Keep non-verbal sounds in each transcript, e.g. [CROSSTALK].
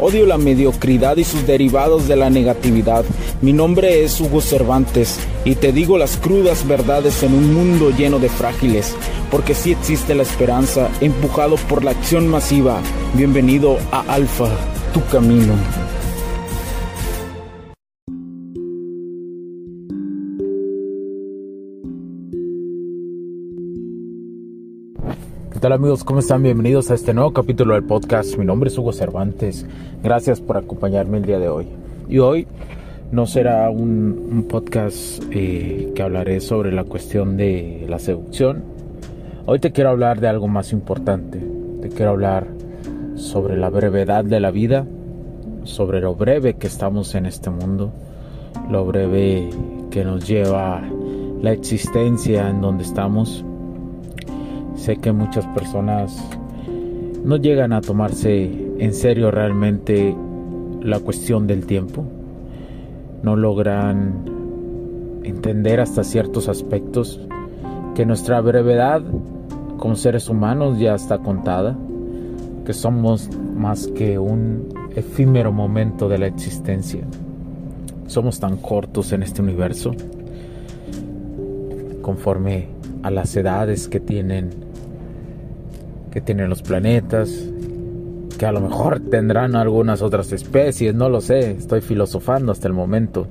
Odio la mediocridad y sus derivados de la negatividad. Mi nombre es Hugo Cervantes y te digo las crudas verdades en un mundo lleno de frágiles, porque sí existe la esperanza, empujado por la acción masiva. Bienvenido a Alfa, tu camino. ¿Qué tal amigos? ¿Cómo están? Bienvenidos a este nuevo capítulo del podcast. Mi nombre es Hugo Cervantes. Gracias por acompañarme el día de hoy. Y hoy no será un, podcast eh, que hablaré sobre la cuestión de la seducción. Hoy te quiero hablar de algo más importante. Te quiero hablar sobre la brevedad de la vida, sobre lo breve que estamos en este mundo, lo breve que nos lleva la existencia en donde estamos Sé que muchas personas no llegan a tomarse en serio realmente la cuestión del tiempo. No logran entender hasta ciertos aspectos que nuestra brevedad como seres humanos ya está contada, que somos más que un efímero momento de la existencia. Somos tan cortos en este universo conforme a las edades que tienen que tienen los planetas, que a lo mejor tendrán algunas otras especies, no lo sé, estoy filosofando hasta el momento.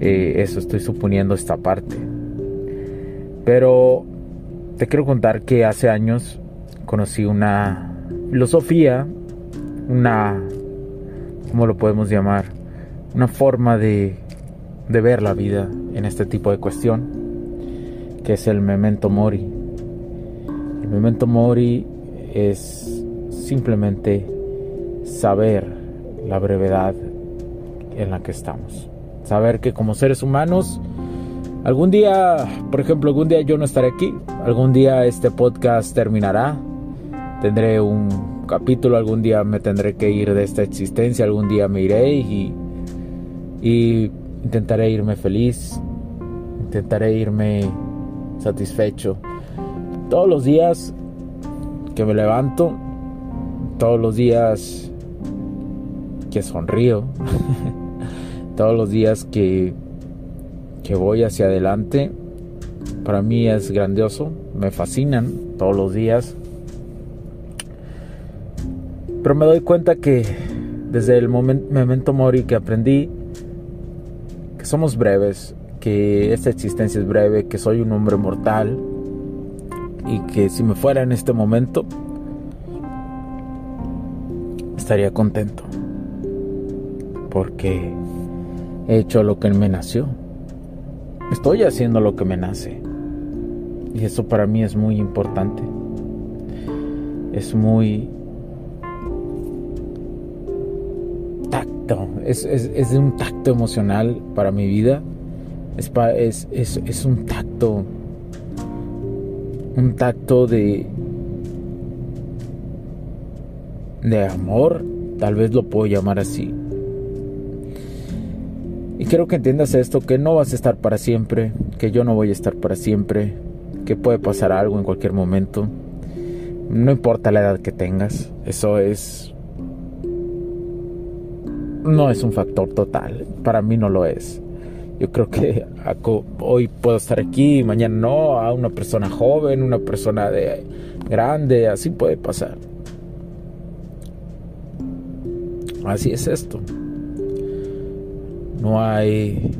Eh, eso estoy suponiendo esta parte. Pero te quiero contar que hace años conocí una filosofía, una, ¿cómo lo podemos llamar? Una forma de, de ver la vida en este tipo de cuestión, que es el memento mori memento mori es simplemente saber la brevedad en la que estamos. Saber que como seres humanos, algún día, por ejemplo, algún día yo no estaré aquí, algún día este podcast terminará, tendré un capítulo, algún día me tendré que ir de esta existencia, algún día me iré y, y intentaré irme feliz, intentaré irme satisfecho todos los días que me levanto, todos los días que sonrío, [LAUGHS] todos los días que, que voy hacia adelante, para mí es grandioso, me fascinan todos los días. Pero me doy cuenta que desde el momento mori que aprendí que somos breves, que esta existencia es breve, que soy un hombre mortal, y que si me fuera en este momento estaría contento. Porque he hecho lo que me nació. Estoy haciendo lo que me nace. Y eso para mí es muy importante. Es muy tacto. Es, es, de un tacto emocional para mi vida. Es, es, es, es un tacto un tacto de de amor, tal vez lo puedo llamar así. Y quiero que entiendas esto, que no vas a estar para siempre, que yo no voy a estar para siempre, que puede pasar algo en cualquier momento. No importa la edad que tengas, eso es no es un factor total, para mí no lo es. Yo creo que hoy puedo estar aquí, mañana no, a una persona joven, una persona de grande, así puede pasar. Así es esto. No hay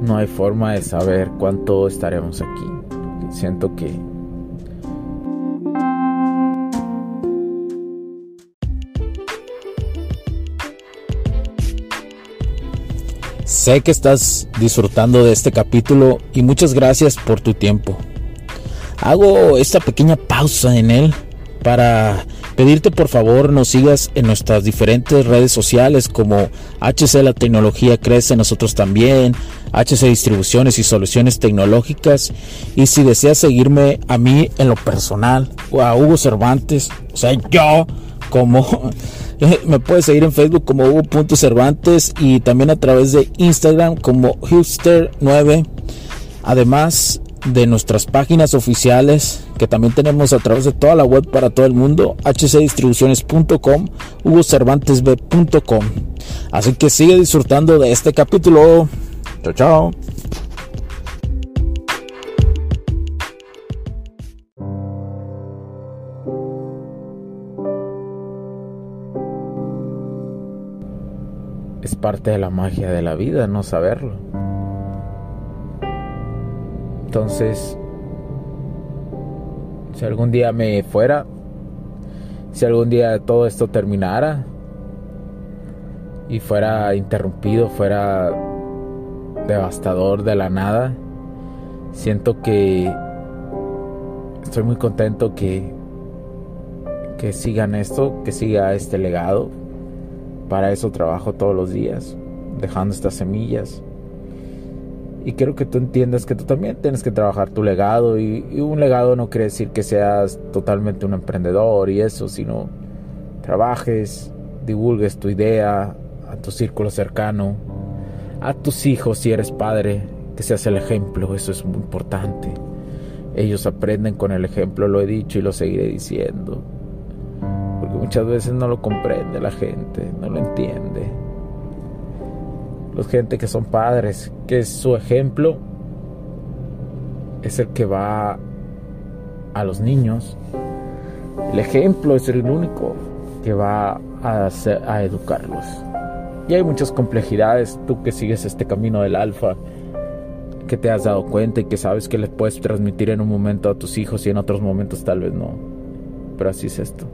no hay forma de saber cuánto estaremos aquí. Siento que Sé que estás disfrutando de este capítulo y muchas gracias por tu tiempo. Hago esta pequeña pausa en él para pedirte por favor nos sigas en nuestras diferentes redes sociales como HC La Tecnología Crece, nosotros también, HC Distribuciones y Soluciones Tecnológicas. Y si deseas seguirme a mí en lo personal, o a Hugo Cervantes, o sea, yo como [LAUGHS] me puedes seguir en Facebook como Hugo.cervantes y también a través de Instagram como Hipster9. Además de nuestras páginas oficiales que también tenemos a través de toda la web para todo el mundo, hcdistribuciones.com, hugocervantesb.com. Así que sigue disfrutando de este capítulo. Chao, chao. Es parte de la magia de la vida no saberlo. Entonces, si algún día me fuera, si algún día todo esto terminara y fuera interrumpido, fuera devastador de la nada, siento que estoy muy contento que que sigan esto, que siga este legado. Para eso trabajo todos los días, dejando estas semillas y quiero que tú entiendas que tú también tienes que trabajar tu legado y, un legado no quiere decir que seas totalmente un emprendedor y eso, sino trabajes, divulgues tu idea a tu círculo cercano, a tus hijos si eres padre, que seas el ejemplo, eso es muy importante. Ellos aprenden con el ejemplo, lo he dicho y lo seguiré diciendo. Muchas veces no lo comprende la gente, no lo entiende los gente que son padres, que su ejemplo es el que va a los niños. El ejemplo es el único que va a, a educarlos. Y hay muchas complejidades, tú que sigues este camino del alfa, que te has dado cuenta y que sabes que les puedes transmitir en un momento a tus hijos y en otros momentos tal vez no. Pero así es esto.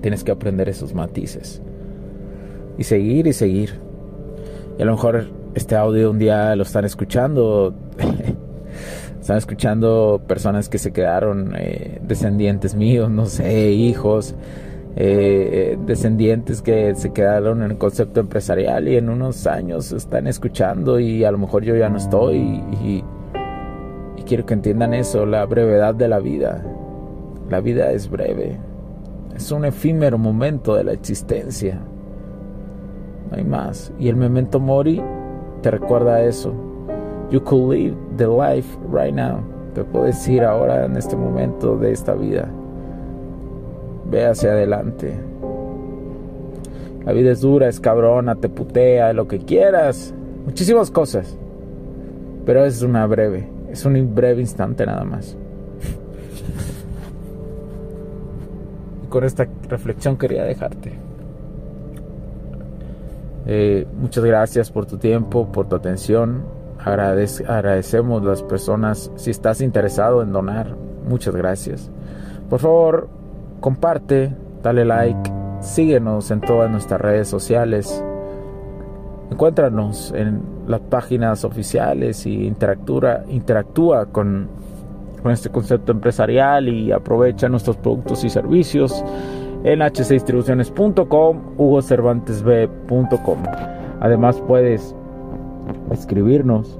Tienes que aprender esos matices. Y seguir y seguir. Y a lo mejor este audio un día lo están escuchando. [LAUGHS] están escuchando personas que se quedaron eh, descendientes míos, no sé, hijos, eh, descendientes que se quedaron en el concepto empresarial y en unos años están escuchando y a lo mejor yo ya no estoy y quiero que entiendan eso, la brevedad de la vida. La vida es breve, es un efímero momento de la existencia no hay más. Y el memento mori te recuerda eso. You could live the life right now. Te puedes ir ahora en este momento de esta vida. Ve hacia adelante. La vida es dura, es cabrona, te putea, lo que quieras. Muchísimas cosas. Pero es una breve, es un breve instante nada más. Con esta reflexión quería dejarte. Eh, muchas gracias por tu tiempo, por tu atención. agradecemos las personas. Si estás interesado en donar, muchas gracias. Por favor, comparte, dale like, síguenos en todas nuestras redes sociales. Encuéntranos en las páginas oficiales y interactúa, interactúa con, con este concepto empresarial y aprovecha nuestros productos y servicios en hcdistribuciones.com, hugocervantesb.com. Además puedes escribirnos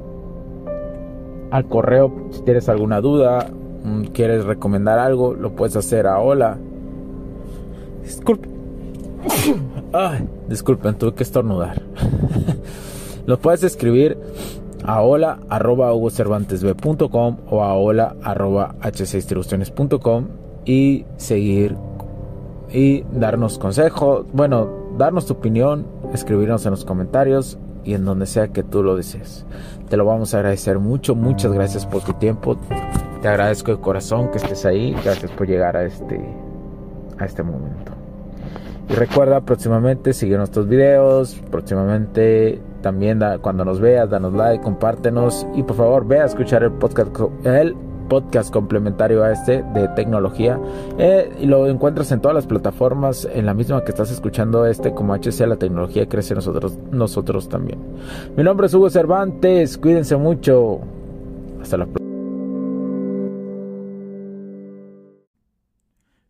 al correo si tienes alguna duda, mm, quieres recomendar algo, lo puedes hacer a hola. Disculpen. [COUGHS] disculpen, tuve que estornudar. [LAUGHS] lo puedes escribir a hola arroba hugocervantesb.com o a hola arroba hcdistribuciones.com y seguir y darnos consejo, bueno, darnos tu opinión, escribirnos en los comentarios y en donde sea que tú lo desees. Te lo vamos a agradecer mucho, muchas gracias por tu tiempo. Te agradezco de corazón que estés ahí, gracias por llegar a este a este momento. Y recuerda próximamente sigue nuestros videos, próximamente también cuando nos veas, danos like, compártenos y por favor ve a escuchar el podcast el podcast complementario a este de tecnología. Eh, lo encuentras en todas las plataformas, en la misma que estás escuchando este, como HC La Tecnología Crece nosotros, nosotros también. Mi nombre es Hugo Cervantes, cuídense mucho. Hasta la próxima.